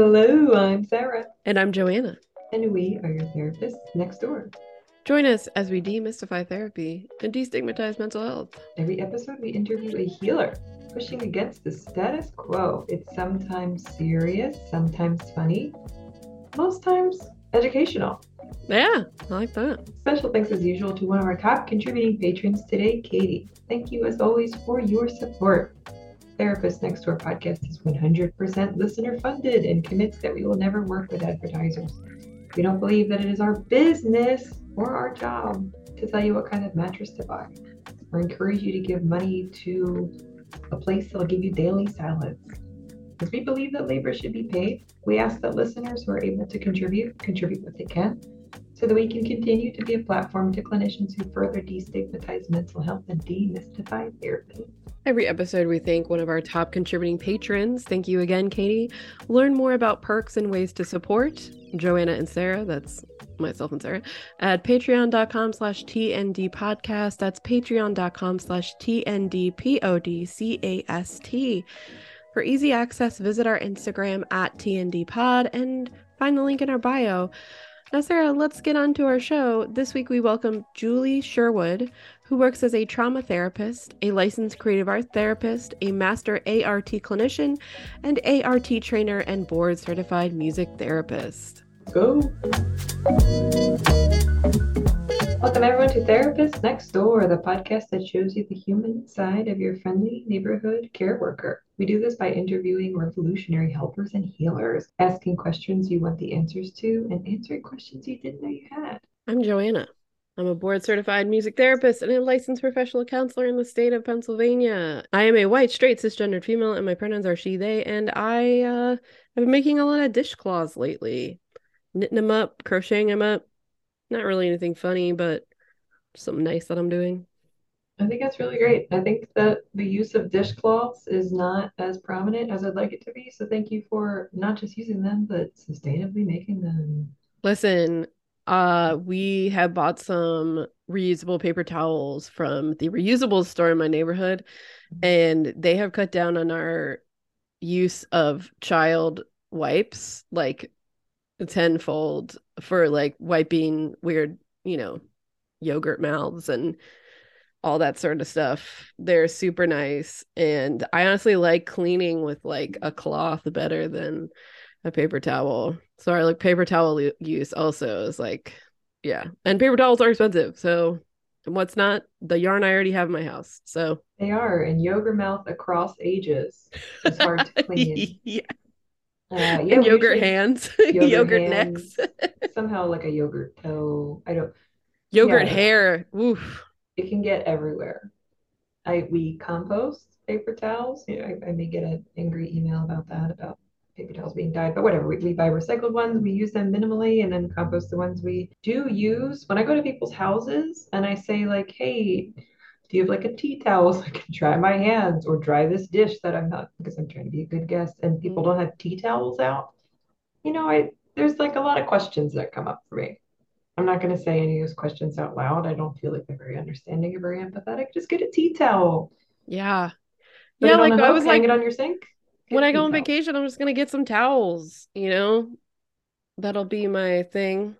Hello, I'm Sarah, And I'm Johanna. and we are your therapists next door. Join us as we demystify therapy and destigmatize mental health. Every episode, we interview a healer pushing against the status quo. It's sometimes serious, sometimes funny, most times educational. Yeah, I like that. Special thanks, as usual, to one of our top contributing patrons today, Katie. Thank you, as always, for your support. Therapist Next Door podcast is 100% listener funded and commits that we will never work with advertisers. We don't believe that it is our business or our job to tell you what kind of mattress to buy or encourage you to give money to a place that'll give you daily salads. Because we believe that labor should be paid, we ask that listeners who are able to contribute contribute what they can so that we can continue to be a platform to clinicians who further destigmatize mental health and demystify therapy. Every episode, we thank one of our top contributing patrons. Thank you again, Katie. Learn more about perks and ways to support Johanna and Sarah. That's myself and Sarah at patreon.com slash TND podcast. That's patreon.com slash TND P-O-D-C-A-S-T. For easy access, visit our Instagram at TND pod and find the link in our bio. Now, Sarah, let's get on to our show. This week, we welcome Julie Sherwood, who works as a trauma therapist, a licensed creative art therapist, a master ART clinician, and ART trainer and board certified music therapist. Go! Welcome everyone to Therapist Next Door, the podcast that shows you the human side of your friendly neighborhood care worker. We do this by interviewing revolutionary helpers and healers, asking questions you want the answers to, and answering questions you didn't know you had. I'm Johanna. I'm a board certified music therapist and a licensed professional counselor in the state of Pennsylvania. I am a white, straight, cisgendered female, and my pronouns are she, they, and I uh, have been making a lot of dishcloths lately, knitting them up, crocheting them up. Not really anything funny, but something nice that I'm doing. I think that's really great. I think that the use of dishcloths is not as prominent as I'd like it to be. So thank you for not just using them, but sustainably making them. Listen, uh, we have bought some reusable paper towels from the reusable store in my neighborhood, and they have cut down on our use of child wipes like tenfold for like wiping weird, you know, yogurt mouths and all that sort of stuff. They're super nice. And I honestly like cleaning with like a cloth better than a paper towel. So our like paper towel use also is like, yeah. And paper towels are expensive. So what's not the yarn I already have in my house. So They are, and yogurt mouth across ages is hard to clean. yeah. Uh, yeah, and yogurt hands, Yogurt yogurt, hands. necks, somehow like a yogurt toe. I don't. yogurt Yeah. hair. Oof. It can get everywhere. I we compost paper towels. You know, I, I may get an angry email about that about paper towels being dyed, but whatever. We, we buy recycled ones. We use them minimally, and then compost the ones we do use. When I go to people's houses and I say like, "Hey, do you have like a tea towel so I can dry my hands or dry this dish that I'm not because I'm trying to be a good guest and people don't have tea towels out?" You know, I there's like a lot of questions that come up for me. I'm not going to say any of those questions out loud. I don't feel like they're very understanding or very empathetic. Just get a tea towel. Yeah. Put yeah, like a I hook, was hang like it on your sink. Get when I go on towel. vacation, I'm just gonna get some towels, you know? That'll be my thing.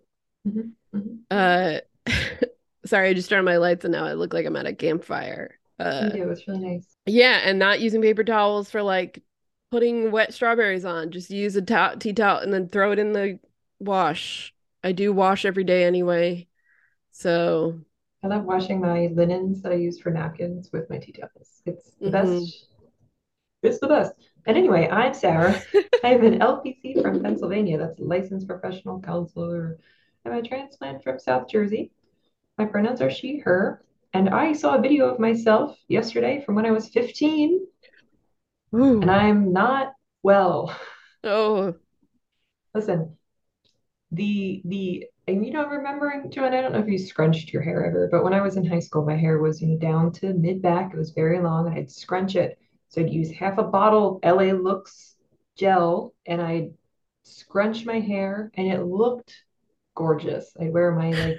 Mhm, mhm. Uh sorry, I just turned on my lights and now I look like I'm at a campfire. Uh You do. It's really nice. yeah, and not using paper towels for like putting wet strawberries on. Just use a to- tea towel and then throw it in the wash. I do wash every day anyway. So I love washing my linens that I use for napkins with my tea towels. It's the Mhm. best. It's the best. And anyway, I'm Sarah. I am an LPC from Pennsylvania. That's licensed professional counselor. I'm a transplant from South Jersey. My pronouns are she, her. And I saw a video of myself yesterday from when I was 15, Ooh. and I'm not well. oh Listen, the the and you know, remembering Joanne, I don't know if you scrunched your hair ever, but when I was in high school, my hair was, you know, down to mid back. It was very long, and I'd scrunch it. So I'd use half a bottle of LA Looks gel, and I'd scrunch my hair, and it looked gorgeous. I'd wear my like,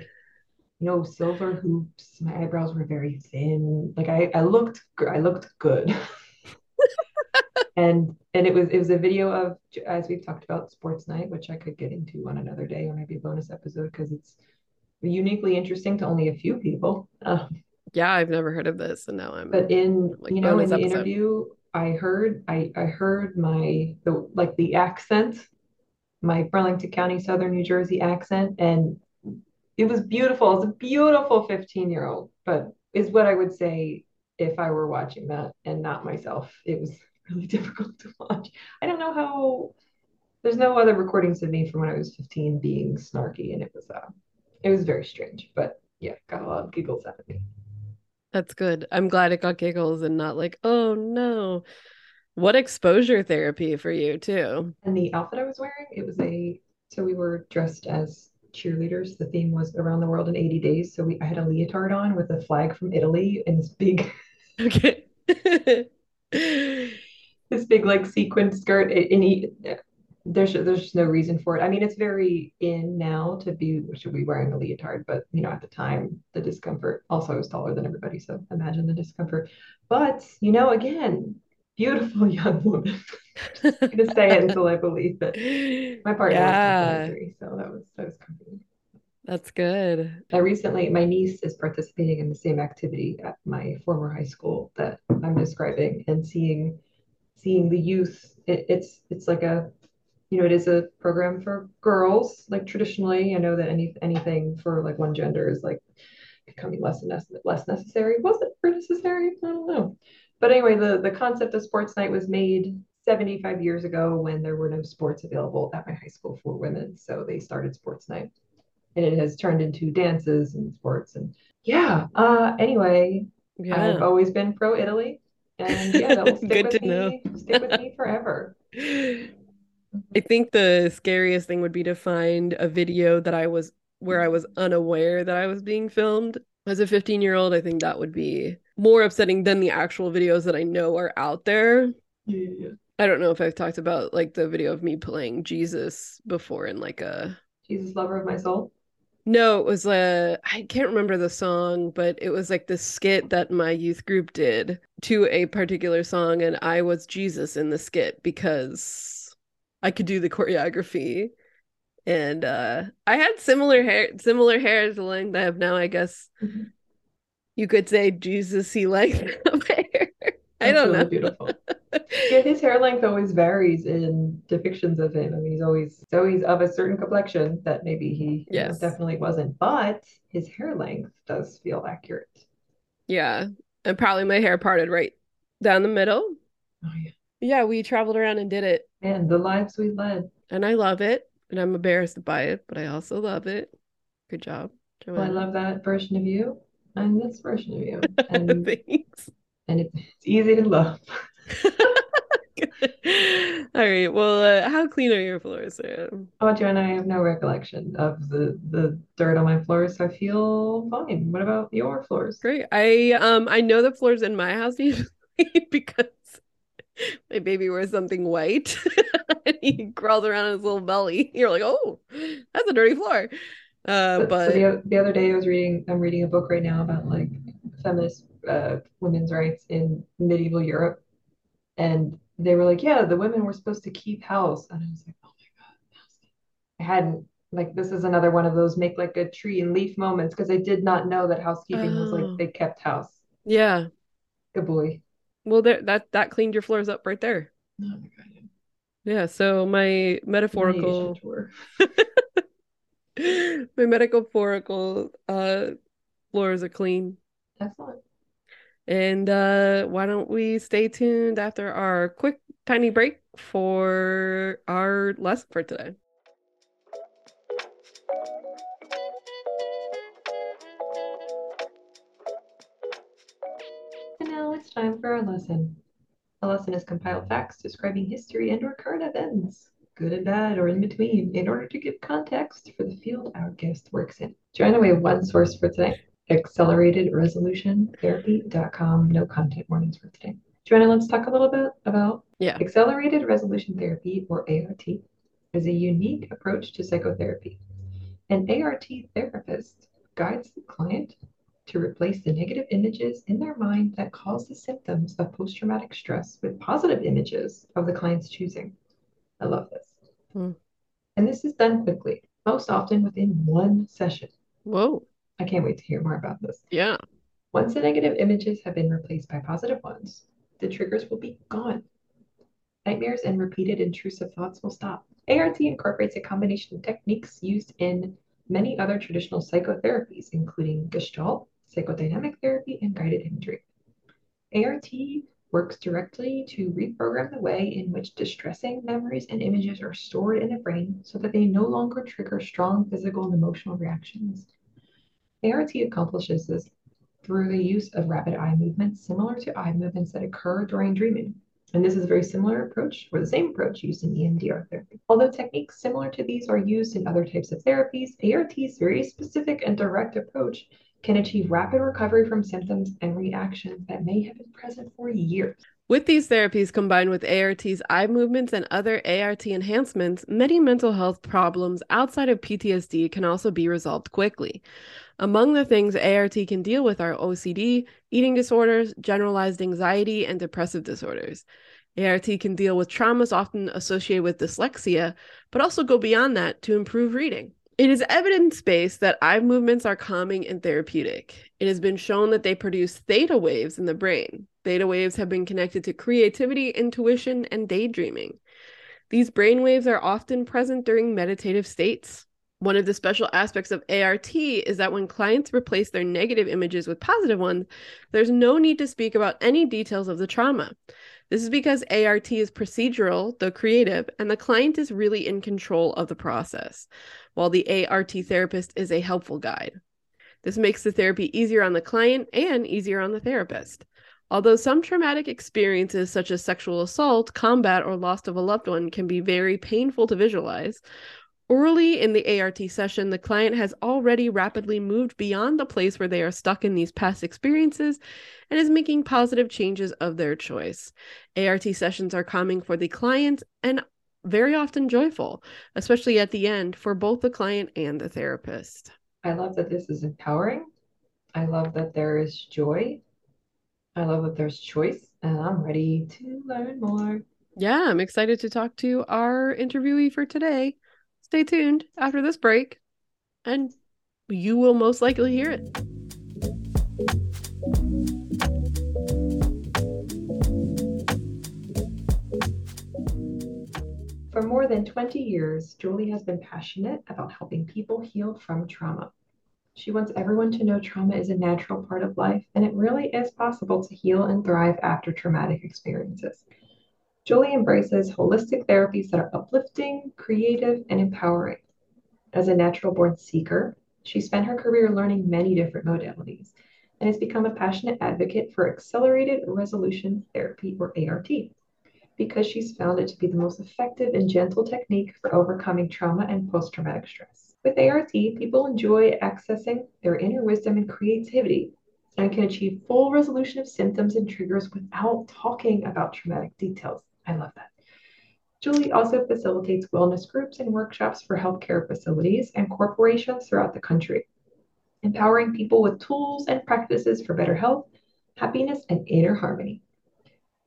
you know, silver hoops. My eyebrows were very thin. Like I, I looked, I looked good. and and it was it was a video of as we've talked about sports night, which I could get into on another day or maybe a bonus episode because it's uniquely interesting to only a few people. Um, yeah, I've never heard of this, and now I'm. but in like, you know in the episode. interview, I heard I I heard my the like the accent, my Burlington County, Southern New Jersey accent, and it was beautiful. It's a beautiful 15 year old, but is what I would say if I were watching that and not myself. It was really difficult to watch. I don't know how. There's no other recordings of me from when I was 15 being snarky, and it was uh, it was very strange. But yeah, got a lot of giggles out of me. That's good. I'm glad it got giggles and not like, oh no. What exposure therapy for you too? And the outfit I was wearing, it was a so we were dressed as cheerleaders. The theme was around the world in 80 days. So we I had a leotard on with a flag from Italy and this big Okay. this big like sequin skirt and he, there's there's just no reason for it. I mean, it's very in now to be should be wearing a leotard, but you know, at the time, the discomfort. Also, I was taller than everybody, so imagine the discomfort. But you know, again, beautiful young woman. just gonna say it until I believe it. My partner yeah. three, so that was that was comforting. That's good. I recently, my niece is participating in the same activity at my former high school that I'm describing, and seeing seeing the youth. It, it's it's like a you know, it is a program for girls. Like traditionally, I know that any anything for like one gender is like becoming less and less necessary. Was it for necessary? I don't know. But anyway, the the concept of sports night was made 75 years ago when there were no sports available at my high school for women. So they started sports night. And it has turned into dances and sports and yeah. Uh anyway, yeah. I've always been pro Italy. And yeah, that will stick Good with to me, know. stick with me forever. I think the scariest thing would be to find a video that I was where I was unaware that I was being filmed. As a 15 year old, I think that would be more upsetting than the actual videos that I know are out there. Yeah. I don't know if I've talked about like the video of me playing Jesus before in like a Jesus lover of my soul. No, it was a I can't remember the song, but it was like the skit that my youth group did to a particular song and I was Jesus in the skit because I could do the choreography. And uh I had similar hair similar hair as the length I have now, I guess. Mm-hmm. You could say Jesus he likes hair. I don't really know. Beautiful. yeah, his hair length always varies in depictions of him. I mean, he's always he's always of a certain complexion that maybe he yes. definitely wasn't, but his hair length does feel accurate. Yeah, and probably my hair parted right down the middle. Oh yeah. Yeah, we traveled around and did it. And the lives we led. And I love it. And I'm embarrassed by it, but I also love it. Good job. Well, I love that version of you and this version of you. And, Thanks. And it's, easy to love. All right. Well, uh, how clean are your floors, Sarah? Oh, Johanna, I have no recollection of the the dirt on my floors. So I feel fine. What about your floors? Great. I um I know the floors in my house usually because my baby wears something white and he crawls around in his little belly. You're like, oh, that's a dirty floor. Uh, but so the, the other day I was reading, I'm reading a book right now about like feminist uh, women's rights in medieval Europe. And they were like, yeah, the women were supposed to keep house. And I was like, oh my God, I hadn't like this is another one of those make like a tree and leaf moments because I did not know that housekeeping oh. was like oh. they kept house. Yeah. Good boy. Well, there that that cleaned your floors up right there. Oh my god. Yeah. So my metaphorical. my metaphorical uh floors are clean. Excellent. And uh why don't we stay tuned after our quick tiny break for our lesson for today? And now it's time for our lesson. A lesson is compiled facts describing history and or current events, good and bad or in between, in order to give context for the field our guest works in. Johanna, we have one source for today, acceleratedresolutiontherapy.com. No content warnings for today. Johanna, let's talk a little bit about yeah. accelerated resolution therapy, or ART, is a unique approach to psychotherapy. An ART therapist guides the client to replace the negative images in their mind that cause the symptoms of post traumatic stress with positive images of the client's choosing. I love this. Hmm. And this is done quickly, most often within one session. Whoa. I can't wait to hear more about this. Yeah. Once the negative images have been replaced by positive ones, the triggers will be gone. Nightmares and repeated intrusive thoughts will stop. ART incorporates a combination of techniques used in many other traditional psychotherapies, including Gestalt, psychodynamic therapy, and guided imagery. ART works directly to reprogram the way in which distressing memories and images are stored in the brain so that they no longer trigger strong physical and emotional reactions. ART accomplishes this through the use of rapid eye movements similar to eye movements that occur during dreaming. And this is a very similar approach, or the same approach used in EMDR therapy. Although techniques similar to these are used in other types of therapies, ART's very specific and direct approach can achieve rapid recovery from symptoms and reactions that may have been present for years. With these therapies combined with ART's eye movements and other ART enhancements, many mental health problems outside of PTSD can also be resolved quickly. Among the things ART can deal with are OCD, eating disorders, generalized anxiety, and depressive disorders. ART can deal with traumas often associated with dyslexia, but also go beyond that to improve reading. It is evidence based that eye movements are calming and therapeutic. It has been shown that they produce theta waves in the brain. Theta waves have been connected to creativity, intuition, and daydreaming. These brain waves are often present during meditative states. One of the special aspects of ART is that when clients replace their negative images with positive ones, there's no need to speak about any details of the trauma. This is because ART is procedural, though creative, and the client is really in control of the process, while the ART therapist is a helpful guide. This makes the therapy easier on the client and easier on the therapist. Although some traumatic experiences, such as sexual assault, combat, or loss of a loved one, can be very painful to visualize, Early in the ART session, the client has already rapidly moved beyond the place where they are stuck in these past experiences and is making positive changes of their choice. ART sessions are calming for the client and very often joyful, especially at the end for both the client and the therapist. I love that this is empowering. I love that there is joy. I love that there's choice, and I'm ready to learn more. Yeah, I'm excited to talk to our interviewee for today stay tuned after this break, and you will most likely hear it. For more than 20 years, Julie has been passionate about helping people heal from trauma. She wants everyone to know trauma is a natural part of life and it really is possible to heal and thrive after traumatic experiences. Julie embraces holistic therapies that are uplifting, creative, and empowering. As a natural born seeker, she spent her career learning many different modalities and has become a passionate advocate for accelerated resolution therapy, or ART, because she's found it to be the most effective and gentle technique for overcoming trauma and post traumatic stress. With ART, people enjoy accessing their inner wisdom and creativity and can achieve full resolution of symptoms and triggers without talking about traumatic details. I love that. Julie also facilitates wellness groups and workshops for healthcare facilities and corporations throughout the country, empowering people with tools and practices for better health, happiness, and inner harmony.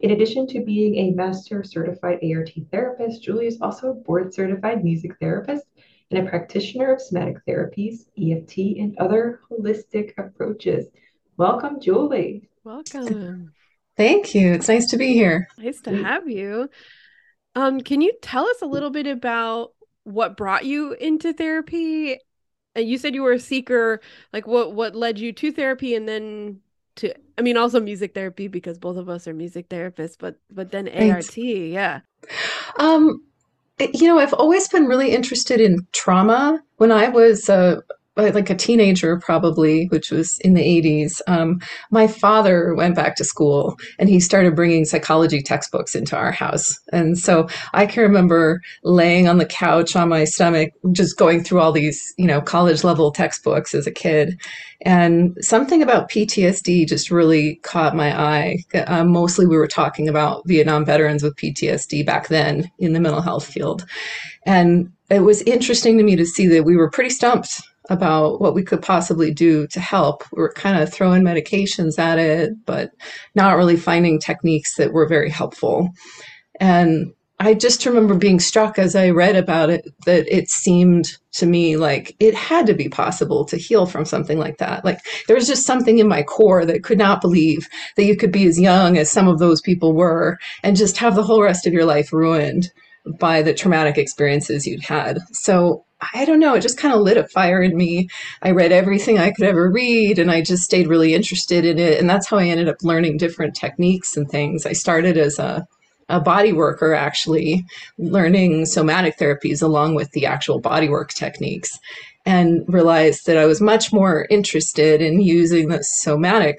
In addition to being a master certified ART therapist, Julie is also a board certified music therapist and a practitioner of somatic therapies, EFT, and other holistic approaches. Welcome, Julie. Welcome. Thank you. It's nice to be here. Nice to have you. Um, can you tell us a little bit about what brought you into therapy? And you said you were a seeker. Like, what what led you to therapy, and then to I mean, also music therapy because both of us are music therapists. But but then Thanks. ART, yeah. Um, you know, I've always been really interested in trauma. When I was a like a teenager probably which was in the 80s um, my father went back to school and he started bringing psychology textbooks into our house. And so i can remember laying on the couch on my stomach just going through all these you know college level textbooks as a kid. And something about ptsd just really caught my eye. Uh, mostly we were talking about vietnam veterans with ptsd back then in the mental health field. And it was interesting to me to see that we were pretty stumped about what we could possibly do to help. We were kind of throwing medications at it, but not really finding techniques that were very helpful. And I just remember being struck as I read about it that it seemed to me like it had to be possible to heal from something like that. Like there was just something in my core that could not believe that you could be as young as some of those people were and just have the whole rest of your life ruined by the traumatic experiences you'd had. So I don't know, it just kind of lit a fire in me. I read everything I could ever read and I just stayed really interested in it. And that's how I ended up learning different techniques and things. I started as a a body worker actually learning somatic therapies along with the actual bodywork techniques and realized that I was much more interested in using the somatic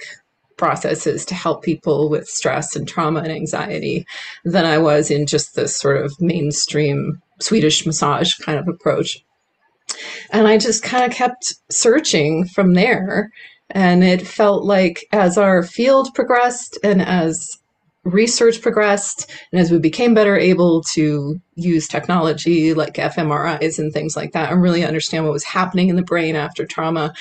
processes to help people with stress and trauma and anxiety than I was in just this sort of mainstream Swedish massage kind of approach. And I just kind of kept searching from there. And it felt like as our field progressed and as research progressed and as we became better able to use technology like fMRIs and things like that and really understand what was happening in the brain after trauma,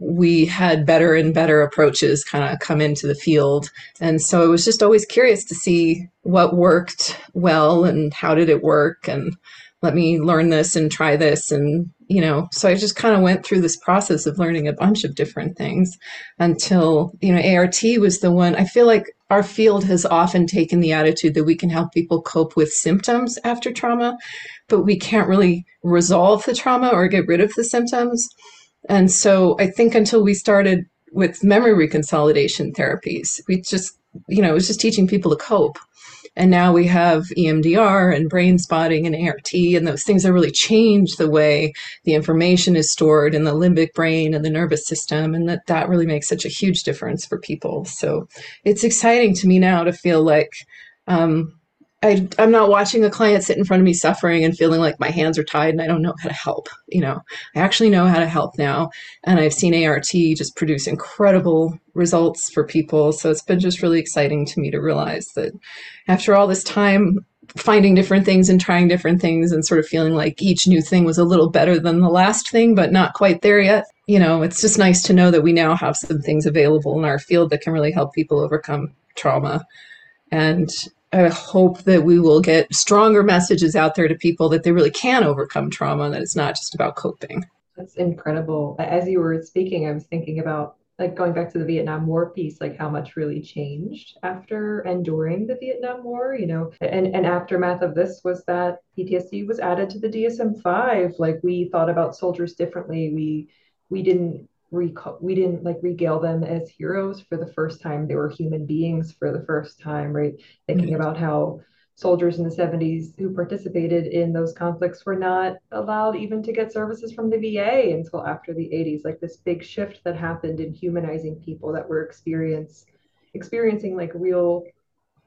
we had better and better approaches kind of come into the field. And so I was just always curious to see what worked well and how did it work? And let me learn this and try this. And you know so i just kind of went through this process of learning a bunch of different things until you know art was the one i feel like our field has often taken the attitude that we can help people cope with symptoms after trauma but we can't really resolve the trauma or get rid of the symptoms and so i think until we started with memory reconsolidation therapies we just you know it was just teaching people to cope and now we have EMDR and brain spotting and ART, and those things that really change the way the information is stored in the limbic brain and the nervous system. And that, that really makes such a huge difference for people. So it's exciting to me now to feel like um, I, I'm not watching a client sit in front of me suffering and feeling like my hands are tied and I don't know how to help. You know, I actually know how to help now. And I've seen ART just produce incredible results for people. So it's been just really exciting to me to realize that after all this time finding different things and trying different things and sort of feeling like each new thing was a little better than the last thing, but not quite there yet. You know, it's just nice to know that we now have some things available in our field that can really help people overcome trauma. And I hope that we will get stronger messages out there to people that they really can overcome trauma, that it's not just about coping. That's incredible. As you were speaking, I was thinking about like going back to the Vietnam War piece, like how much really changed after and during the Vietnam War, you know, and, and aftermath of this was that PTSD was added to the DSM-5. Like we thought about soldiers differently. We we didn't recall we didn't like regale them as heroes for the first time. They were human beings for the first time right? Thinking mm-hmm. about how soldiers in the 70s who participated in those conflicts were not allowed even to get services from the VA until after the 80s like this big shift that happened in humanizing people that were experience experiencing like real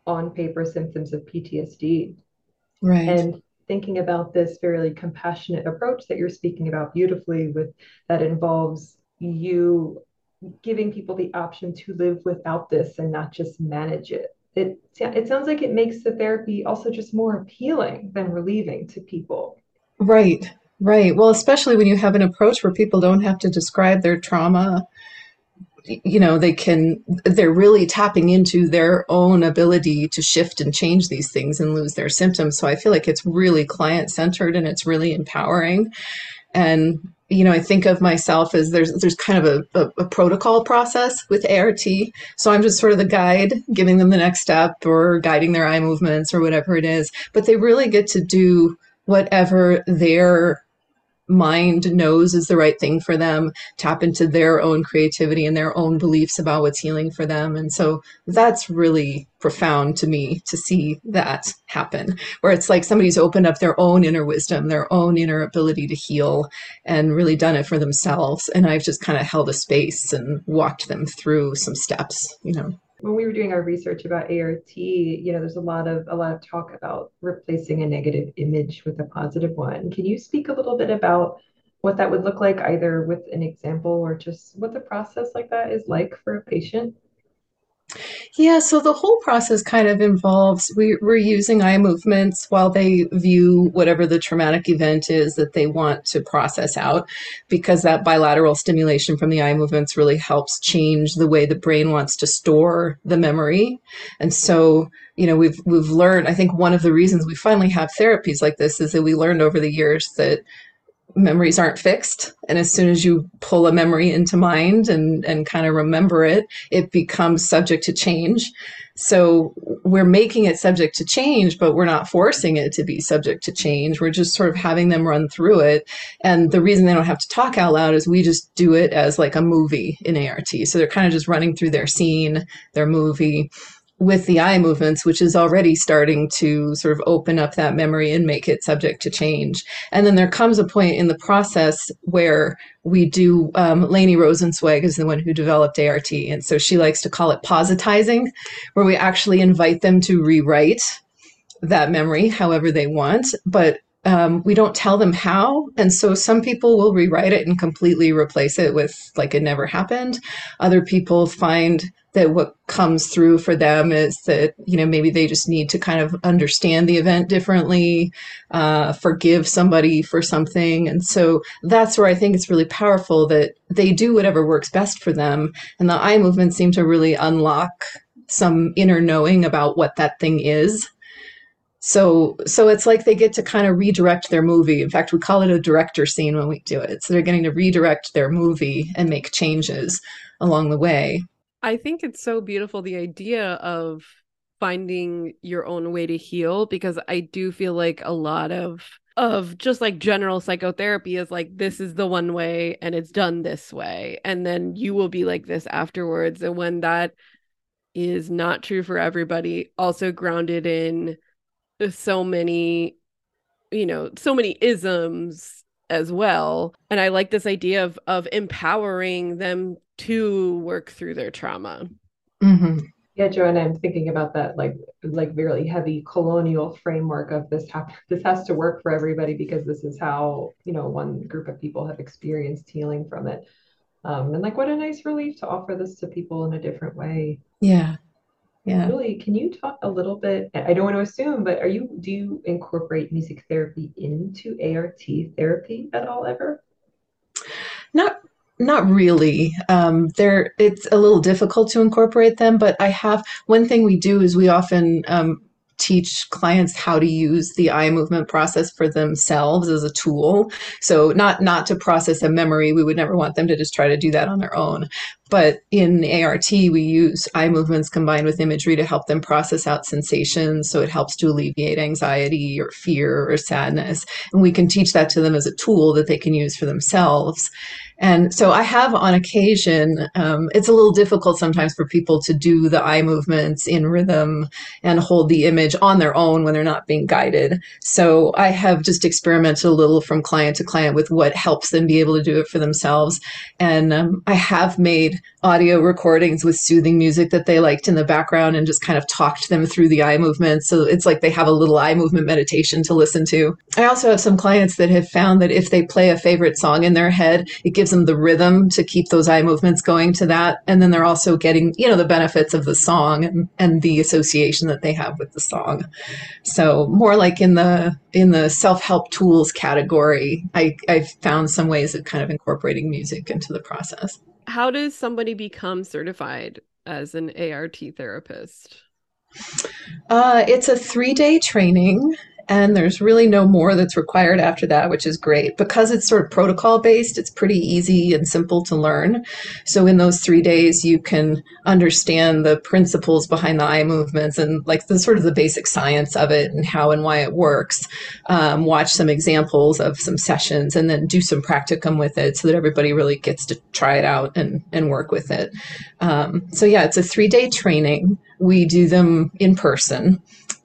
on paper symptoms of PTSD right. And thinking about this fairly compassionate approach that you're speaking about beautifully with that involves you giving people the option to live without this and not just manage it. It, it sounds like it makes the therapy also just more appealing than relieving to people. Right, right. Well, especially when you have an approach where people don't have to describe their trauma. You know, they can, they're really tapping into their own ability to shift and change these things and lose their symptoms. So I feel like it's really client centered and it's really empowering. And you know, I think of myself as there's there's kind of a, a, a, protocol process with ART. So I'm just sort of the guide, giving them the next step or guiding their eye movements or whatever it is. But they really get to do whatever their mind knows is the right thing for them, tap into their own creativity and their own beliefs about what's healing for them. And so that's really profound to me to see that happen, where it's like somebody's opened up their own inner wisdom, their own inner ability to heal, and really done it for themselves. And I've just kind of held a space and walked them through some steps, you know when we were doing our research about ART, you know, there's a lot of a lot of talk about replacing a negative image with a positive one. Can you speak a little bit about what that would look like, either with an example or just what the process like that is like for a patient? Yeah, so the whole process kind of involves we, we're using eye movements while they view whatever the traumatic event is that they want to process out, because that bilateral stimulation from the eye movements really helps change the way the brain wants to store the memory. And so, you know, we've we've learned. I think one of the reasons we finally have therapies like this is that we learned over the years that memories aren't fixed. And as soon as you pull a memory into mind and and kind of remember it it becomes subject to change. So we're making it subject to change but we're not forcing it to be subject to change. We're just sort of having them run through it. And the reason they don't have to talk out loud is we just do it as like a movie in ART so they're kind of just running through their scene their movie with the eye movements, which is already starting to sort of open up that memory and make it subject to change. And then there comes a point in the process where we do, um, Laney Rosenzweig is the one who developed ART. And so she likes to call it positizing, where we actually invite them to rewrite that memory however they want. But um, we don't tell them how. And so some people will rewrite it and completely replace it with like it never happened. Other people find that what comes through for them is that, you know, maybe they just need to kind of understand the event differently, uh, forgive somebody for something. And so that's where I think it's really powerful that they do whatever works best for them. And the eye movements seem to really unlock some inner knowing about what that thing is so so it's like they get to kind of redirect their movie in fact we call it a director scene when we do it so they're getting to redirect their movie and make changes along the way i think it's so beautiful the idea of finding your own way to heal because i do feel like a lot of of just like general psychotherapy is like this is the one way and it's done this way and then you will be like this afterwards. And when that is not true for everybody also grounded in so many you know so many isms as well. And i like this idea of of empowering them to work through their trauma. Mm-hmm. yeah johanna i'm thinking about that like like really heavy colonial framework of this have this has to work for everybody because this is how you know one group of people have experienced healing from it. Um, and like what a nice relief to offer this to people in a different way. Yeah yeah. Julie, can you talk a little bit? I don't want to assume, but are you do you incorporate music therapy into ART therapy at all ever? Not not really. Um, there, it's a little difficult to incorporate them, but I have one thing we do is we often um, teach clients how to use the eye movement process for themselves as a tool. So not not to process a memory. We would never want them to just try to do that on their own. But in ART, we use eye movements combined with imagery to help them process out sensations. So it helps to alleviate anxiety or fear or sadness. And we can teach that to them as a tool that they can use for themselves. And so I have on occasion, um, it's a little difficult sometimes for people to do the eye movements in rhythm and hold the image on their own when they're not being guided. So I have just experimented a little from client to client with what helps them be able to do it for themselves. And um, I have made audio recordings with soothing music that they liked in the background and just kind of talked them through the eye movements. So it's like they have a little eye movement meditation to listen to. I also have some clients that have found that if they play a favorite song in their head, it gives them the rhythm to keep those eye movements going to that. And then they're also getting, you know, the benefits of the song and, and the association that they have with the song. So more like in the in the self-help tools category, I, I've found some ways of kind of incorporating music into the process. How does somebody become certified as an ART therapist? Uh, it's a three day training and there's really no more that's required after that, which is great. Because it's sort of protocol based, it's pretty easy and simple to learn. So in those three days, you can understand the principles behind the eye movements and like the sort of the basic science of it and how and why it works. Um, watch some examples of some sessions and then do some practicum with it so that everybody really gets to try it out and, and work with it. Um, so yeah, it's a three day training. We do them in person.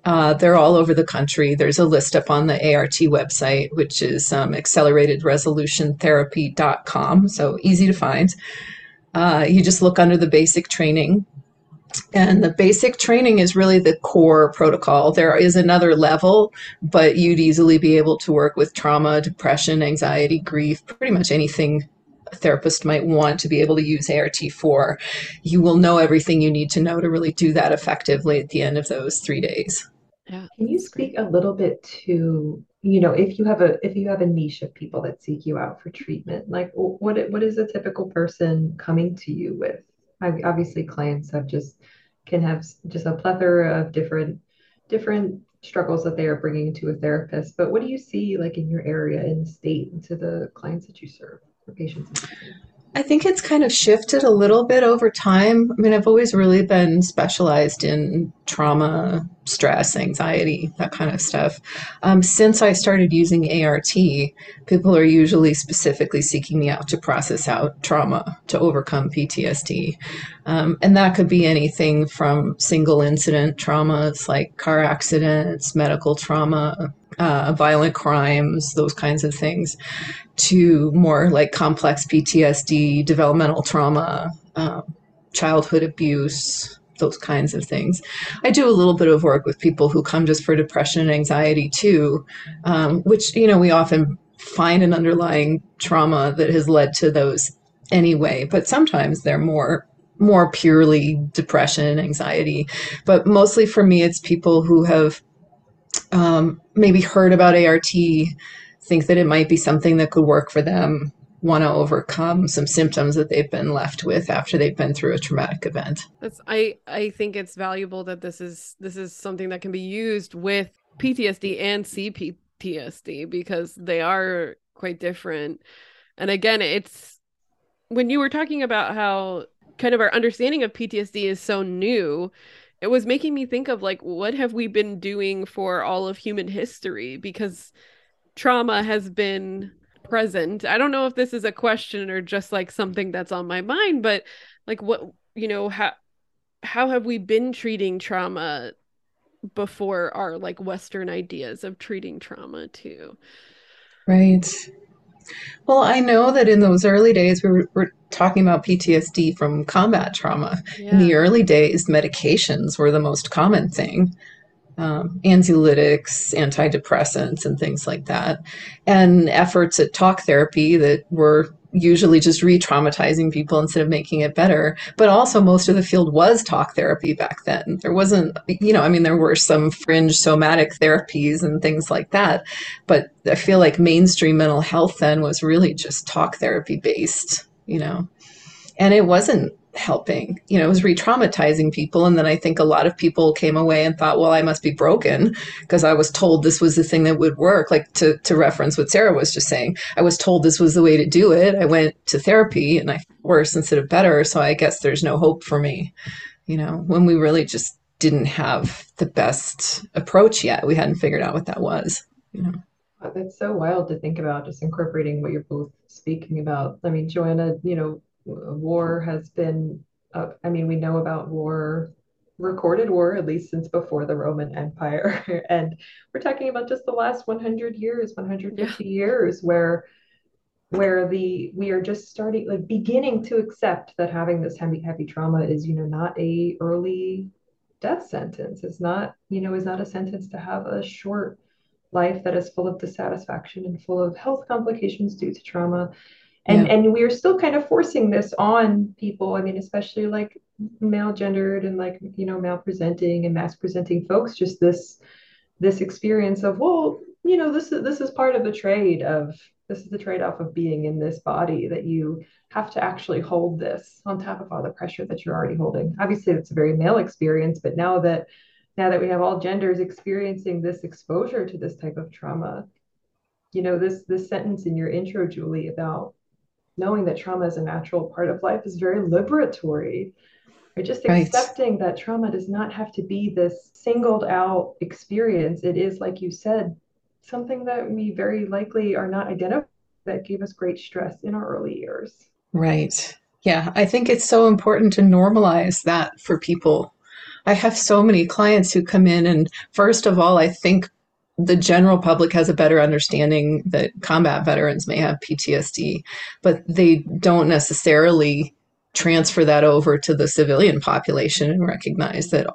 Uh, they're all over the country. There's a list up on the ART website, which is um, acceleratedresolutiontherapy.com. So easy to find. Uh, you just look under the basic training. And the basic training is really the core protocol. There is another level, but you'd easily be able to work with trauma, depression, anxiety, grief, pretty much anything a therapist might want to be able to use ART for, you will know everything you need to know to really do that effectively at the end of those three days. Yeah. Can you speak a little bit to, you know, if you have a if you have a niche of people that seek you out for treatment, like what what is a typical person coming to you with? I, Obviously, clients have just can have just a plethora of different different struggles that they are bringing to a therapist. But what do you see like in your area in the state and to the clients that you serve or patients? I think it's kind of shifted a little bit over time. I mean, I've always really been specialized in trauma, stress, anxiety, that kind of stuff. Um, since I started using ART, people are usually specifically seeking me out to process out trauma, to overcome PTSD. Um, and that could be anything from single incident traumas like car accidents, medical trauma, uh, violent crimes, those kinds of things, to more like complex PTSD, developmental trauma, uh, childhood abuse, those kinds of things. I do a little bit of work with people who come just for depression and anxiety too, um, which, you know, we often find an underlying trauma that has led to those anyway, but sometimes they're more more purely depression anxiety. But mostly for me, it's people who have um, maybe heard about ART, think that it might be something that could work for them, want to overcome some symptoms that they've been left with after they've been through a traumatic event. That's I I think it's valuable that this is this is something that can be used with PTSD and CPTSD because they are quite different. And again, it's when you were talking about how kind of our understanding of PTSD is so new, it was making me think of like what have we been doing for all of human history because trauma has been present. I don't know if this is a question or just like something that's on my mind, but like what you know how how have we been treating trauma before our like western ideas of treating trauma too? Right. Well, I know that in those early days, we were, were talking about PTSD from combat trauma. Yeah. In the early days, medications were the most common thing um, anxiolytics, antidepressants, and things like that, and efforts at talk therapy that were usually just re-traumatizing people instead of making it better. But also most of the field was talk therapy back then. There wasn't you know i mean there were some fringe somatic therapies and things like that. But i feel like mainstream mental health then was really just talk therapy based you know. And it wasn't helping. You know, it was re traumatizing people. And then I think a lot of people came away and thought, well, I must be broken because I was told this was the thing that would work. Like to, to reference what Sarah was just saying, I was told this was the way to do it. I went to therapy and I worse instead of better. So I guess there's no hope for me, you know, when we really just didn't have the best approach yet. We hadn't figured out what that was, you know. That's so wild to think about, just incorporating what you're both speaking about. I mean, Johanna, you know, war has been, uh, I mean, we know about war, recorded war, at least since before the Roman Empire. and we're talking about just the last 100 years, 150 yeah. years, where where the we are just starting like beginning to accept that having this heavy heavy trauma is you know not a early death sentence it's not you know is not a sentence to have a short life that is full of dissatisfaction and full of health complications due to trauma and yeah. and we're still kind of forcing this on people i mean especially like male gendered and like you know male presenting and mass presenting folks just this this experience of well you know this is this is part of the trade of this is the trade-off of being in this body that you have to actually hold this on top of all the pressure that you're already holding obviously it's a very male experience but now that now that we have all genders experiencing this exposure to this type of trauma you know this this sentence in your intro julie about knowing that trauma is a natural part of life is very liberatory. Or just right. accepting that trauma does not have to be this singled out experience. It is, like you said, something that we very likely are not identifying that gave us great stress in our early years. Right. Yeah, I think it's so important to normalize that for people. I have so many clients who come in, and first of all, I think the general public has a better understanding that combat veterans may have PTSD, but they don't necessarily transfer that over to the civilian population and recognize that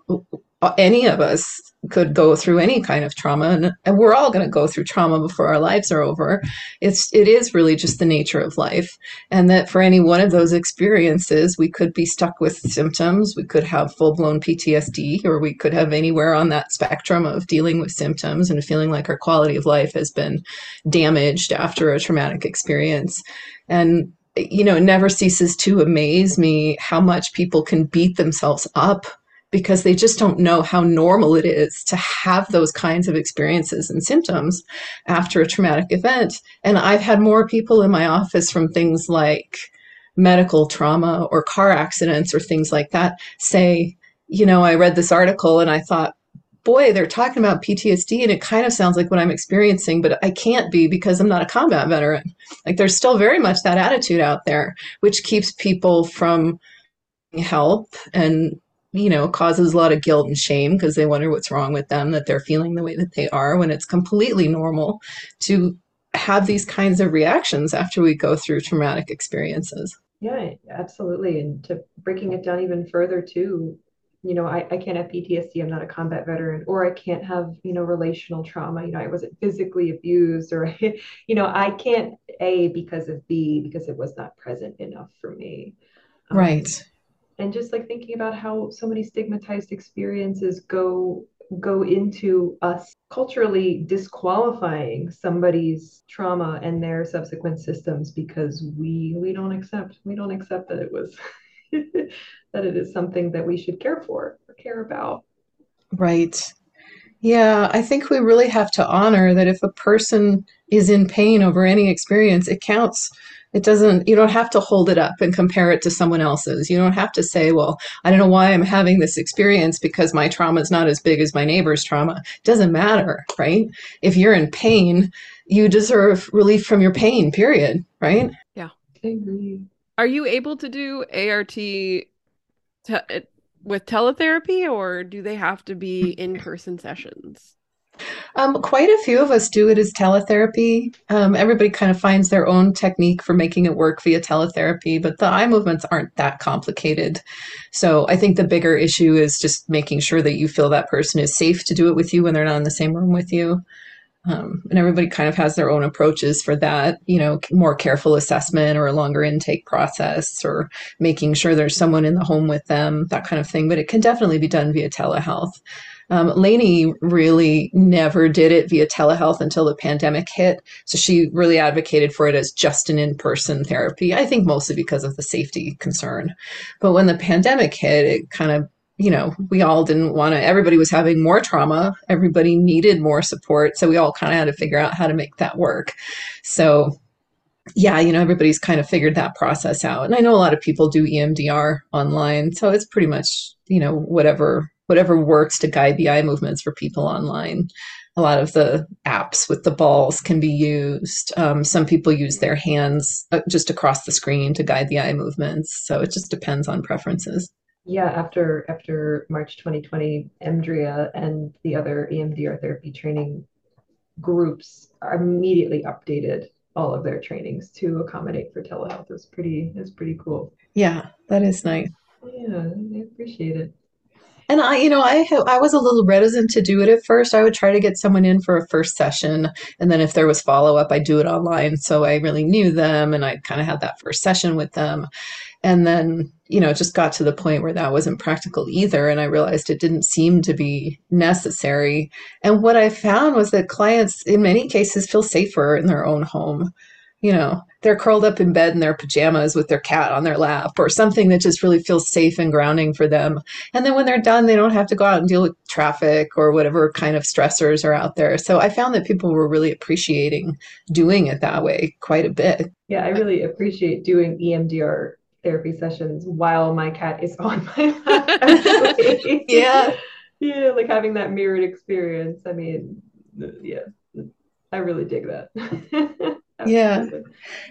any of us could go through any kind of trauma and, and we're all going to go through trauma before our lives are over. It's it is really just the nature of life and that for any one of those experiences we could be stuck with symptoms. We could have full-blown ptsd or we could have anywhere on that spectrum of dealing with symptoms and feeling like our quality of life has been damaged after a traumatic experience. And you know it never ceases to amaze me how much people can beat themselves up because they just don't know how normal it is to have those kinds of experiences and symptoms after a traumatic event. And I've had more people in my office from things like medical trauma or car accidents or things like that say, you know, I read this article and I thought, boy, they're talking about PTSD and it kind of sounds like what I'm experiencing, but I can't be because I'm not a combat veteran. Like there's still very much that attitude out there, which keeps people from help and you know, causes a lot of guilt and shame because they wonder what's wrong with them, that they're feeling the way that they are when it's completely normal to have these kinds of reactions after we go through traumatic experiences. Yeah, absolutely. And to breaking it down even further too, you know, I, I can't have PTSD, I'm not a combat veteran, or I can't have, you know, relational trauma, you know, I wasn't physically abused, or, you know, I can't A because of B because it was not present enough for me. Um, right and just like thinking about how so many stigmatized experiences go go into us culturally disqualifying somebody's trauma and their subsequent systems because we we don't accept we don't accept that it was that it is something that we should care for or care about. Right. Yeah i think we really have to honor that if a person is in pain over any experience it counts it doesn't, you don't have to hold it up and compare it to someone else's. You don't have to say, well, I don't know why I'm having this experience because my trauma is not as big as my neighbor's trauma. It doesn't matter, right? If you're in pain, you deserve relief from your pain, period, right? Yeah. Agree. Are you able to do ART te- with teletherapy or do they have to be in person sessions? Um, quite a few of us do it as teletherapy. Um, everybody kind of finds their own technique for making it work via teletherapy, but the eye movements aren't that complicated. So I think the bigger issue is just making sure that you feel that person is safe to do it with you when they're not in the same room with you. Um, and everybody kind of has their own approaches for that, you know, more careful assessment or a longer intake process or making sure there's someone in the home with them, that kind of thing. But it can definitely be done via telehealth. Um, Laney really never did it via telehealth until the pandemic hit. So she really advocated for it as just an in person therapy, I think mostly because of the safety concern. But when the pandemic hit, it kind of you know, we all didn't want to, everybody was having more trauma. Everybody needed more support. So we all kind of had to figure out how to make that work. So, yeah, you know, everybody's kind of figured that process out. And I know a lot of people do EMDR online. So it's pretty much, you know, whatever whatever works to guide the eye movements for people online. A lot of the apps with the balls can be used. Um, some people use their hands uh, just across the screen to guide the eye movements. So it just depends on preferences. Yeah, after after March 2020, EMDRIA and the other EMDR therapy training groups immediately updated all of their trainings to accommodate for telehealth. It was pretty, it was pretty cool. Yeah, that is nice. Yeah, I appreciate it. And I, you know, I I was a little reticent to do it at first. I would try to get someone in for a first session, and then if there was follow up, I'd do it online. So I really knew them, and I kind of had that first session with them. And then, you know, it just got to the point where that wasn't practical either, and I realized it didn't seem to be necessary. And what I found was that clients, in many cases, feel safer in their own home you know, they're curled up in bed in their pajamas with their cat on their lap or something that just really feels safe and grounding for them. And then when they're done, they don't have to go out and deal with traffic or whatever kind of stressors are out there. So I found that people were really appreciating doing it that way quite a bit. Yeah, I really appreciate doing EMDR therapy sessions while my cat is on my lap. yeah. Yeah, like having that mirrored experience. I mean, yeah, I really dig that. yeah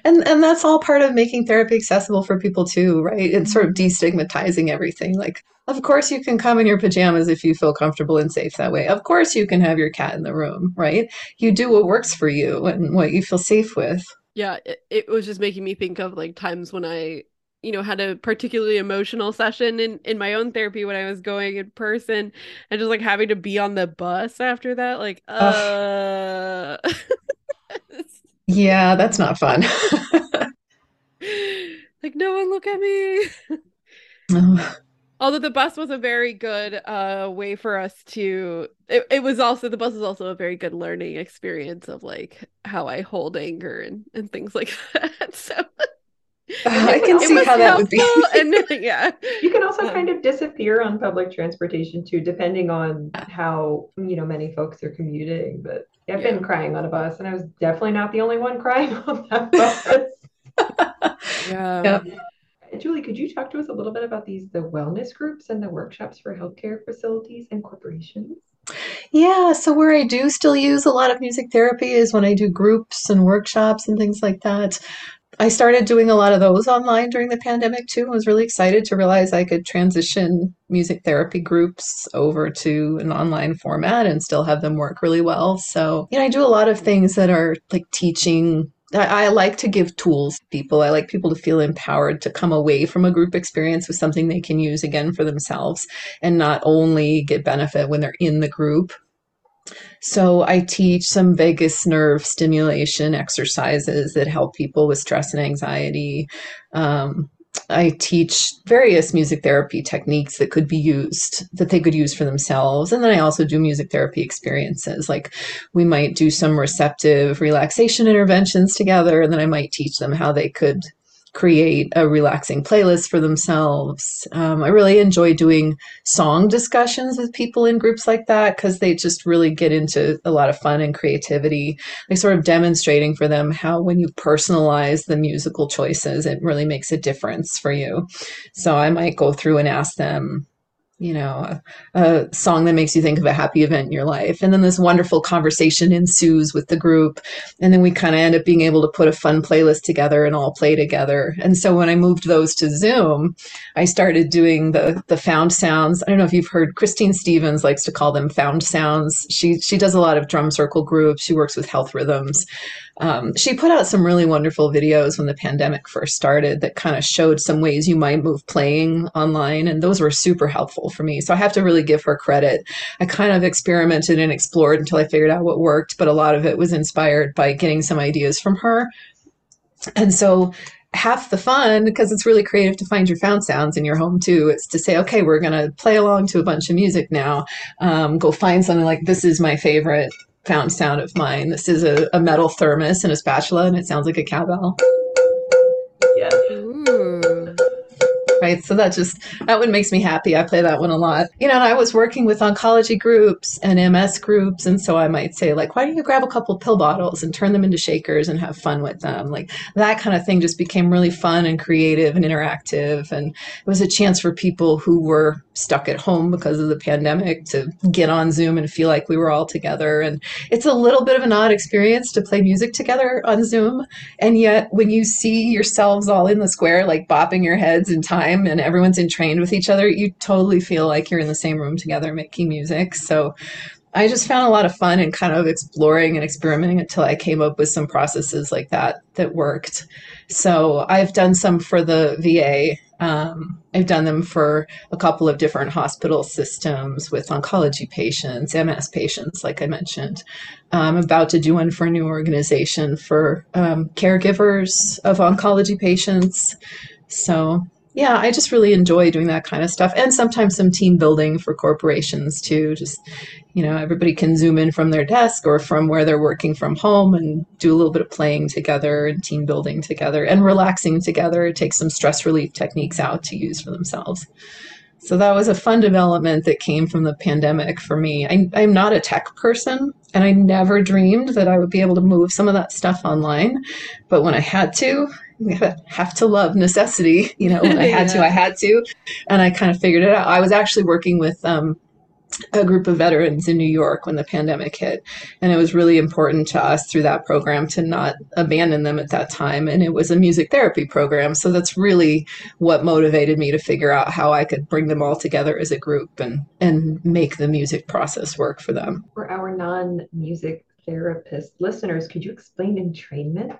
and and that's all part of making therapy accessible for people too right and sort of destigmatizing everything like of course you can come in your pajamas if you feel comfortable and safe that way of course you can have your cat in the room right you do what works for you and what you feel safe with yeah it, it was just making me think of like times when i you know had a particularly emotional session in in my own therapy when I was going in person and just like having to be on the bus after that like uh. Yeah that's not fun. Like no one look at me. Although the bus was a very good uh way for us to it, it was also the bus is also a very good learning experience of like how i hold anger and and things like that so Uh, I can see how that would be. and yeah, you can also kind of disappear on public transportation too, depending on how you know many folks are commuting. But I've yeah. been crying on a bus, and I was definitely not the only one crying on that bus. yeah. Yep. Julie, could you talk to us a little bit about these the wellness groups and the workshops for healthcare facilities and corporations? Yeah, so where I do still use a lot of music therapy is when I do groups and workshops and things like that. I started doing a lot of those online during the pandemic too. I was really excited to realize I could transition music therapy groups over to an online format and still have them work really well. So, you know, I do a lot of things that are like teaching I, I, like to give tools to people. I like people to feel empowered to come away from a group experience with something they can use again for themselves and not only get benefit when they're in the group. So I teach some vagus nerve stimulation exercises that help people with stress and anxiety. Um, I teach various music therapy techniques that could be used, that they could use for themselves. And then I also do music therapy experiences. Like we might do some receptive relaxation interventions together, and then I might teach them how they could create a relaxing playlist for themselves. Um, I really enjoy doing song discussions with people in groups like that because they just really get into a lot of fun and creativity. Like sort of demonstrating for them how when you personalize the musical choices, it really makes a difference for you. So I might go through and ask them, you know, a, a, song that makes you think of a happy event in your life. And then this wonderful conversation ensues with the group. And then we kind of end up being able to put a fun playlist together and all play together. And so when I moved those to Zoom, I started doing the the found sounds. I don't know if you've heard Christine Stevens likes to call them found sounds. She she does a lot of drum circle groups. She works with health rhythms. Um, she put out some really wonderful videos when the pandemic first started that kind of showed some ways you might move playing online, and those were super helpful for me. So I have to really give her credit. I kind of experimented and explored until I figured out what worked, but a lot of it was inspired by getting some ideas from her. And so half the fun because it's really creative to find your found sounds in your home too it's to say okay we're going to play along to a bunch of music now um, go find something like this is my favorite found sound of mine. This is a, a metal thermos and a spatula, and it sounds like a cowbell. Right? So that just that one makes me happy. I play that one a lot. You know, and I was working with oncology groups and MS groups, and so I might say like, why don't you grab a couple pill bottles and turn them into shakers and have fun with them? Like that kind of thing just became really fun and creative and interactive, and it was a chance for people who were stuck at home because of the pandemic to get on Zoom and feel like we were all together. And it's a little bit of an odd experience to play music together on Zoom, and yet when you see yourselves all in the square, like bopping your heads in time time and everyone's entrained with each other, you totally feel like you're in the same room together making music. So I just found a lot of fun and kind of exploring and experimenting until I came up with some processes like that that worked. So I've done some for the VA. Um, I've done them for a couple of different hospital systems with oncology patients, MS patients, like I mentioned. I'm about to do one for a new organization for um, caregivers of oncology patients. So yeah, I just really enjoy doing that kind of stuff. And sometimes some team building for corporations too. Just, you know, everybody can zoom in from their desk or from where they're working from home and do a little bit of playing together and team building together and relaxing together. Take some stress relief techniques out to use for themselves. So that was a fun development that came from the pandemic for me. I, I'm not a tech person, and I never dreamed that I would be able to move some of that stuff online. But when I had to, have to love necessity. You know, when I had yeah. to, I had to, and I kind of figured it out. I was actually working with um, a group of veterans in New York when the pandemic hit, and it was really important to us through that program to not abandon them at that time. And it was a music therapy program, so that's really what motivated me to figure out how I could bring them all together as a group and and make the music process work for them. For our non-music therapist listeners, could you explain entrainment?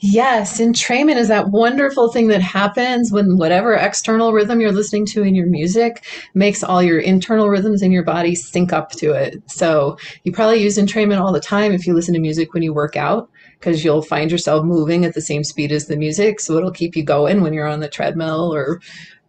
Yes, entrainment is that wonderful thing that happens when whatever external rhythm you're listening to in your music makes all your internal rhythms in your body sync up to it. So you probably use entrainment all the time if you listen to music when you work out because you'll find yourself moving at the same speed as the music. So it'll keep you going when you're on the treadmill or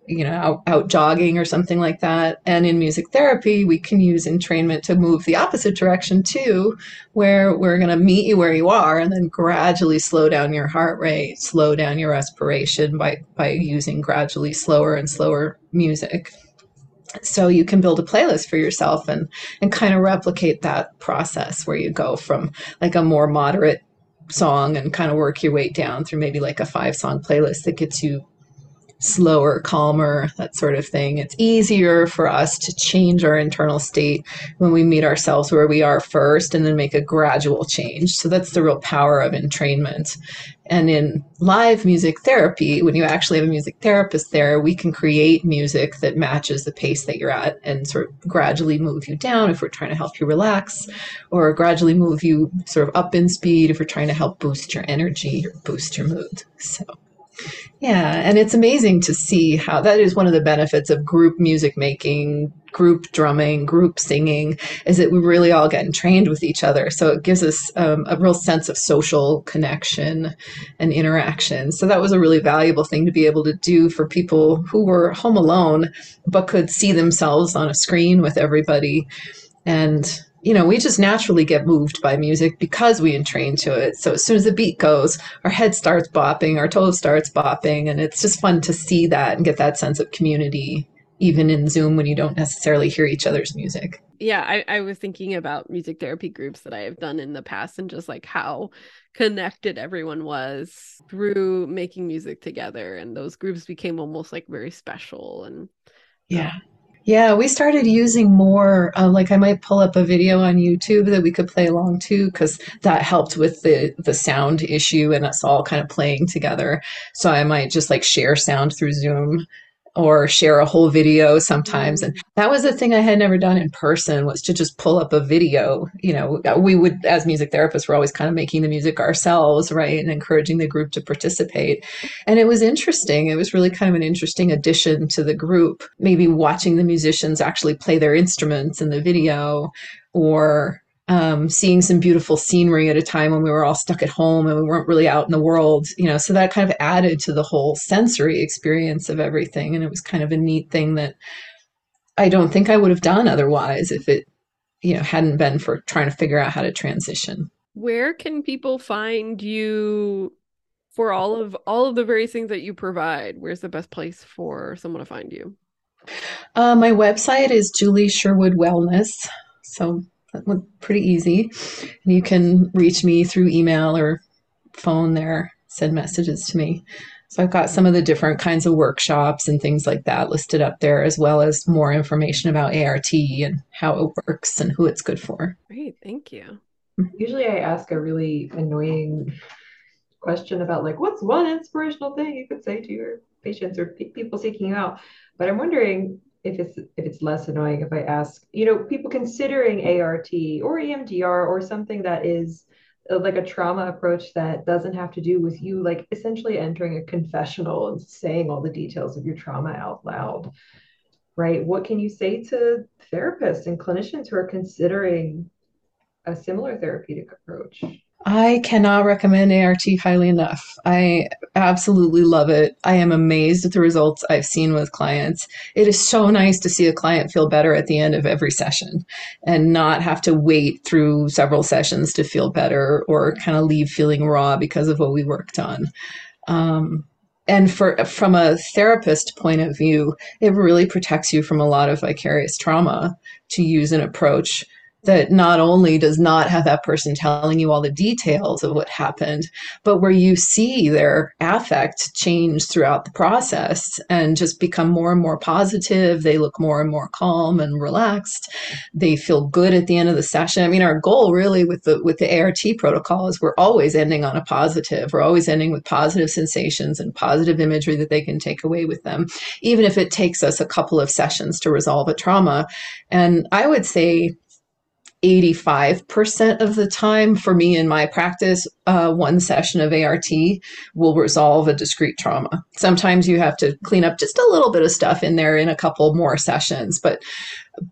you know out, out jogging or something like that. And in music therapy we can use entrainment to move the opposite direction too where we're going to meet you where you are and then gradually slow down your heart rate slow down your respiration by by using gradually slower and slower music. So you can build a playlist for yourself and and kind of replicate that process where you go from like a more moderate song and kind of work your way down through maybe like a five song playlist that gets you slower, calmer, that sort of thing. It's easier for us to change our internal state when we meet ourselves where we are first and then make a gradual change. So that's the real power of entrainment. And in live music therapy, when you actually have a music therapist there, we can create music that matches the pace that you're at and sort of gradually move you down if we're trying to help you relax, or gradually move you sort of up in speed if we're trying to help boost your energy or boost your mood. So yeah, and it's amazing to see how that is one of the benefits of group music making, group drumming, group singing, is that we really all get trained with each other. So it gives us um, a real sense of social connection and interaction. So that was a really valuable thing to be able to do for people who were home alone but could see themselves on a screen with everybody. And you know, we just naturally get moved by music because we entrain to it. So as soon as the beat goes, our head starts bopping, our toes starts bopping, and it's just fun to see that and get that sense of community even in Zoom when you don't necessarily hear each other's music. Yeah, I, I was thinking about music therapy groups that I have done in the past and just like how connected everyone was through making music together. And those groups became almost like very special and um, yeah. Yeah, we started using more. Uh, like I might pull up a video on YouTube that we could play along to, because that helped with the the sound issue and us all kind of playing together. So I might just like share sound through Zoom or share a whole video sometimes. And mm. that was a thing i had never done in person was to just pull up a video. You know we would as music therapists we're always kind of making the music ourselves right and encouraging the group to participate. And it was interesting. It was really kind of an interesting addition to the group maybe watching the musicians actually play their instruments in the video or um, seeing some beautiful scenery at a time when we were all stuck at home and we weren't really out in the world, you know, so that kind of added to the whole sensory experience of everything. And it was kind of a neat thing that I don't think I would have done otherwise if it, you know, hadn't been for trying to figure out how to transition. Where can people find you for all of all of the various things that you provide? Where's the best place for someone to find you? Uh, my website is Julie Sherwood Wellness. So pretty easy. And you can reach me through email or phone there, send messages to me. So I've got some of the different kinds of workshops and things like that listed up there, as well as more information about ART and how it works and who it's good for. Great, thank you. Usually I ask a really annoying question about like what's one inspirational thing you could say to your patients or people seeking you out. But I'm wondering if it's if it's less annoying if I ask, you know, people considering ART or EMDR or something that is uh, like a trauma approach that doesn't have to do with you like essentially entering a confessional and saying all the details of your trauma out loud. Right? What can you say to therapists and clinicians who are considering a similar therapeutic approach? I cannot recommend ART highly enough. I absolutely love it. I am amazed at the results I've seen with clients. It is so nice to see a client feel better at the end of every session and not have to wait through several sessions to feel better or kind of leave feeling raw because of what we worked on. Um, and for from a therapist point of view, it really protects you from a lot of vicarious trauma to use an approach that not only does not have that person telling you all the details of what happened, but where you see their affect change throughout the process and just become more and more positive. They look more and more calm and relaxed. They feel good at the end of the session. I mean, our goal really with the with the ART protocol is we're always ending on a positive. We're always ending with positive sensations and positive imagery that they can take away with them, even if it takes us a couple of sessions to resolve a trauma. And I would say 85% of the time for me in my practice, uh, one session of ART will resolve a discrete trauma. Sometimes you have to clean up just a little bit of stuff in there in a couple more sessions, but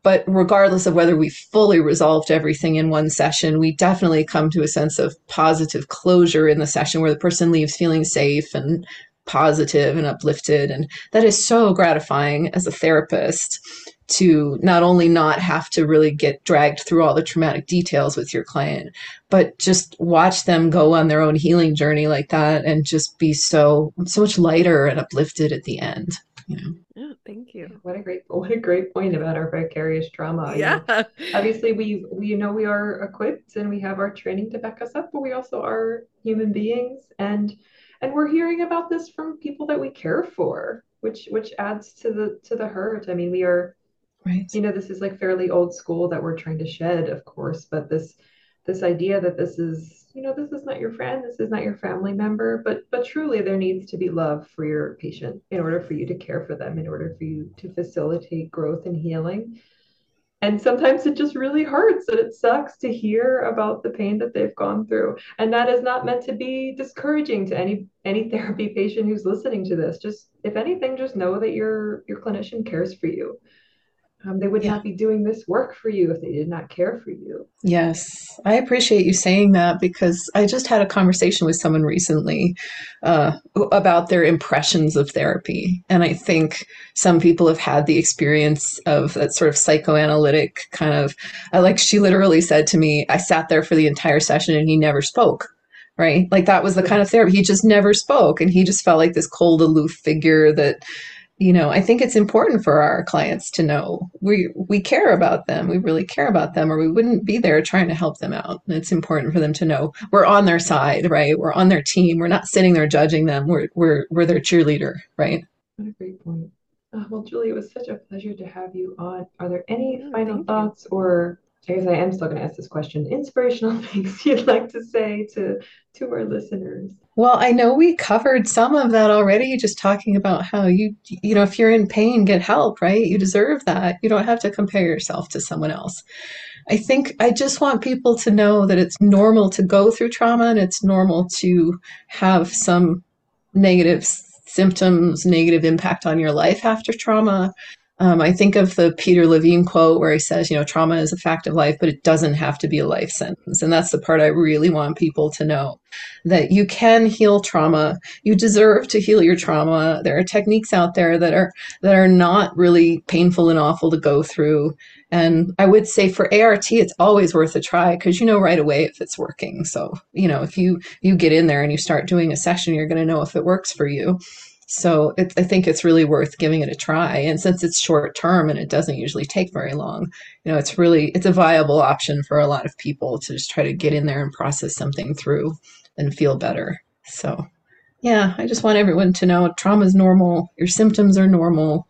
but regardless of whether we fully resolved everything in one session, we definitely come to a sense of positive closure in the session where the person leaves feeling safe and positive and uplifted. And that is so gratifying as a therapist to not only not have to really get dragged through all the traumatic details with your client, but just watch them go on their own healing journey like that and just be so so much lighter and uplifted at the end. You know. Yeah, thank you. What a great what a great point about our vicarious trauma. Yeah. You know, obviously we we know we are equipped and we have our training to back us up, but we also are human beings and and we're hearing about this from people that we care for, which which adds to the to the hurt. I mean, we are Right. you know this is like fairly old school that we're trying to shed of course but this this idea that this is you know this is not your friend this is not your family member but but truly there needs to be love for your patient in order for you to care for them in order for you to facilitate growth and healing. And sometimes it just really hurts and it sucks to hear about the pain that they've gone through. And that is not meant to be discouraging to any any therapy patient who's listening to this. Just if anything just know that your your clinician cares for you um, they would Yeah. not be doing this work for you if they did not care for you. Yes, I appreciate you saying that because I just had a conversation with someone recently uh, about their impressions of therapy. And I think some people have had the experience of that sort of psychoanalytic kind of, I like, she literally said to me, I sat there for the entire session and he never spoke. Right? Like that was the kind of therapy. He just never spoke. And he just felt like this cold, aloof figure that you know i think it's important for our clients to know we we care about them we really care about them or we wouldn't be there trying to help them out and it's important for them to know we're on their side right we're on their team we're not sitting there judging them we're we're, we're their cheerleader right What a great point. Uh, well, Julie, it was such a pleasure to have you on. Are there any Yeah, final thank you. thoughts or I guess I am still going to ask this question. Inspirational things you'd like to say to to our listeners? well i know we covered some of that already just talking about how you you know if you're in pain get help right you deserve that you don't have to compare yourself to someone else I think I just want people to know that it's normal to go through trauma and it's normal to have some negative symptoms, negative impact on your life after trauma. Um, I think of the Peter Levine quote where he says, you know, trauma is a fact of life, but it doesn't have to be a life sentence. And that's the part I really want people to know that you can heal trauma. You deserve to heal your trauma. There are techniques out there that are that are not really painful and awful to go through. And I would say for ART, it's always worth a try because you know right away if it's working. So, you know, if you you get in there and you start doing a session, you're going to know if it works for you. So it, I think it's really worth giving it a try. And since it's short term and it doesn't usually take very long, you know, it's really it's a viable option for a lot of people to just try to get in there and process something through and feel better. So yeah, I just want everyone to know trauma is normal. Your symptoms are normal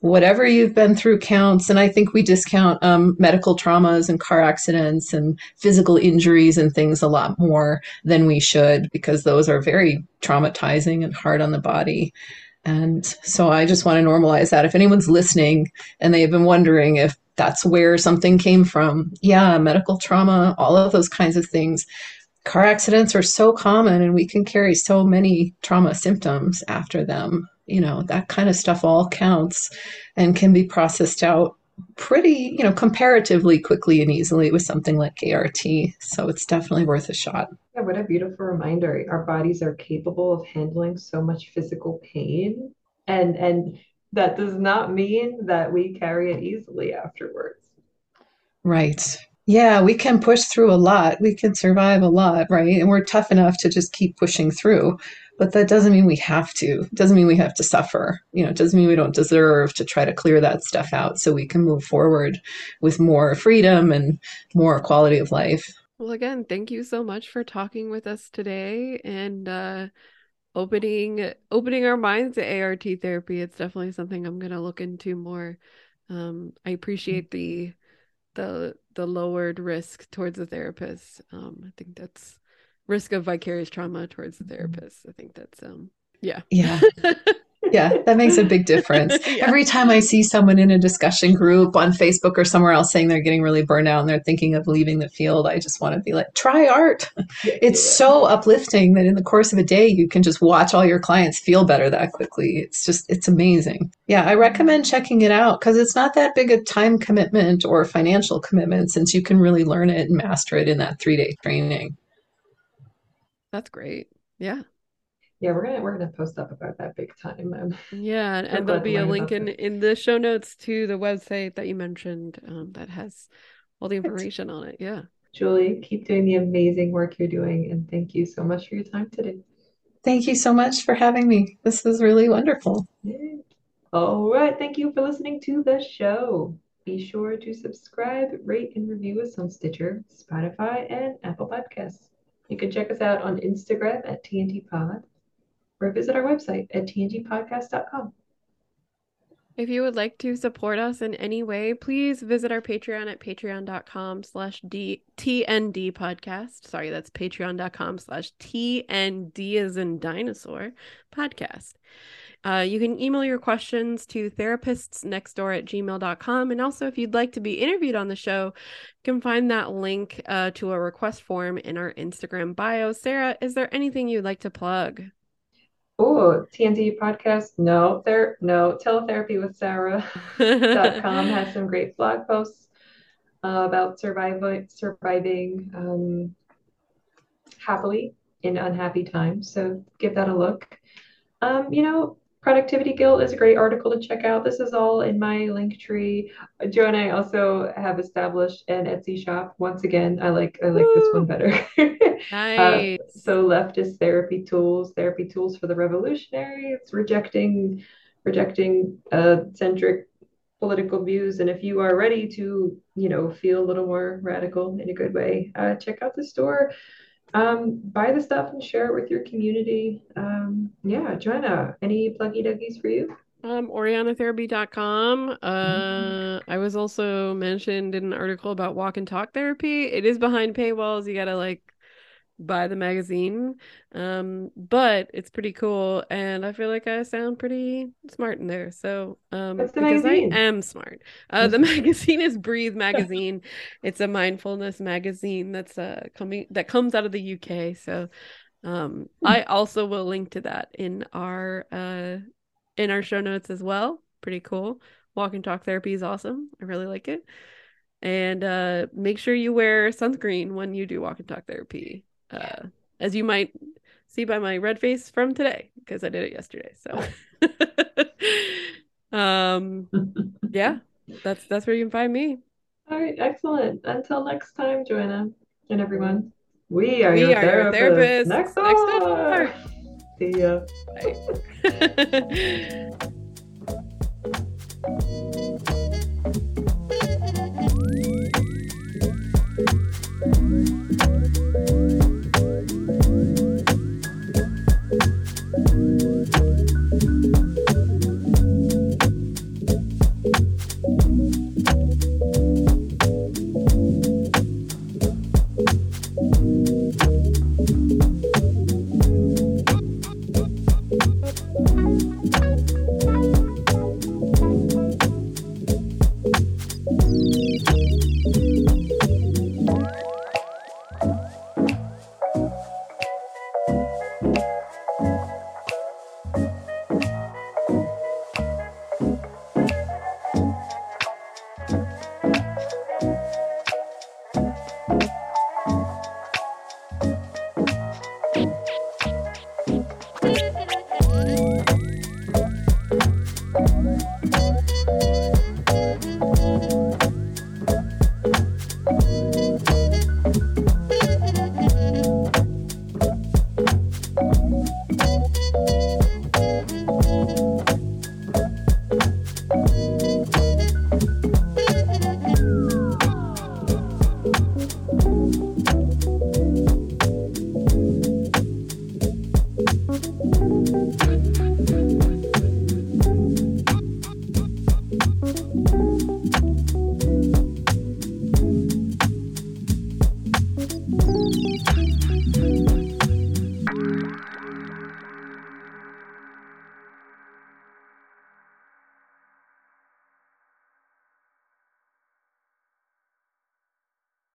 whatever you've been through counts. And I think we discount um, medical traumas and car accidents and physical injuries and things a lot more than we should because those are very traumatizing and hard on the body. And so I just want to normalize that. If anyone's listening and they've been wondering if that's where something came from, yeah, medical trauma, all of those kinds of things. Car accidents are so common and we can carry so many trauma symptoms after them. You know, that kind of stuff all counts and can be processed out pretty, you know, comparatively quickly and easily with something like ART. So it's definitely worth a shot. Yeah, what a beautiful reminder. Our bodies are capable of handling so much physical pain. And and that does not mean that we carry it easily afterwards. Right. Yeah, we can push through a lot. We can survive a lot, right? And we're tough enough to just keep pushing through. But that doesn't mean we have to. It doesn't mean we have to suffer. You know, it doesn't mean we don't deserve to try to clear that stuff out so we can move forward with more freedom and more quality of life. Well, again, thank you so much for talking with us today and uh, opening opening our minds to ART therapy. It's definitely something I'm gonna look into more. Um, I appreciate the the the lowered risk towards the therapist. Um, I think that's risk of vicarious trauma towards the therapist. I think that's um yeah. Yeah. yeah, that makes a big difference. Yeah. Every time I see someone in a discussion group on Facebook or somewhere else saying they're getting really burned out and they're thinking of leaving the field, I just want to be like, try art. It's so uplifting that in the course of a day, you can just watch all your clients feel better that quickly. It's just, it's amazing. Yeah, I recommend checking it out because it's not that big a time commitment or financial commitment since you can really learn it and master it in that three day training. That's great. Yeah. Yeah, we're gonna we're gonna post up about that big time. Um, Yeah, and, and there'll be a link in this. in the show notes to the website that you mentioned um, that has all the information on it. Yeah. Julie, keep doing the amazing work you're doing, and thank you so much for your time today. Thank you so much for having me. This was really wonderful. Yay. All right, thank you for listening to the show. Be sure to subscribe, rate, and review us on Stitcher, Spotify, and Apple Podcasts. You can check us out on Instagram at TND Pod or visit our website at tndpodcast.com. If you would like to support us in any way, please visit our Patreon at patreon.com slash TND podcast. Sorry, that's patreon.com slash TND as in dinosaur podcast. Uh, you can email your questions to therapistsnextdoor at gmail.com. And also, if you'd like to be interviewed on the show, you can find that link uh, to a request form in our Instagram bio. Sarah, is there anything you'd like to plug? Oh, TNT podcast. No, there, no. Teletherapy with Sarah.com has some great blog posts uh, about surviving, surviving um, happily in unhappy times. So give that a look. Um, you know, Productivity Guilt is a great article to check out. This is all in my link tree. Joe and I also have established an Etsy shop. Once again, I like I like this one better. nice. Uh, so leftist therapy tools, therapy tools for the revolutionary. It's rejecting rejecting uh, centric political views. And if you are ready to, you know, feel a little more radical in a good way, uh, check out the store. Um, buy the stuff and share it with your community. Um, yeah, Johanna, any pluggy duggies for you? Um, OrianaTherapy.com. Uh, I was also mentioned in an article about walk and talk therapy. It is behind paywalls. You gotta like buy the magazine. Um, but it's pretty cool, and I feel like I sound pretty smart in there. So, um, the because magazine? I am smart. Uh, the magazine is Breathe Magazine. It's a mindfulness magazine that's uh coming that comes out of the UK. So, um, I also will link to that in our uh in our show notes as well. Pretty cool. Walk and talk therapy is awesome. I really like it. And uh, make sure you wear sunscreen when you do walk and talk therapy, uh, as you might see by my red face from today because I did it yesterday. So, um, yeah, that's that's where you can find me. All right, excellent. Until next time, Johanna and everyone, we are We your are your therapists. therapists Next next door. See ya. Bye.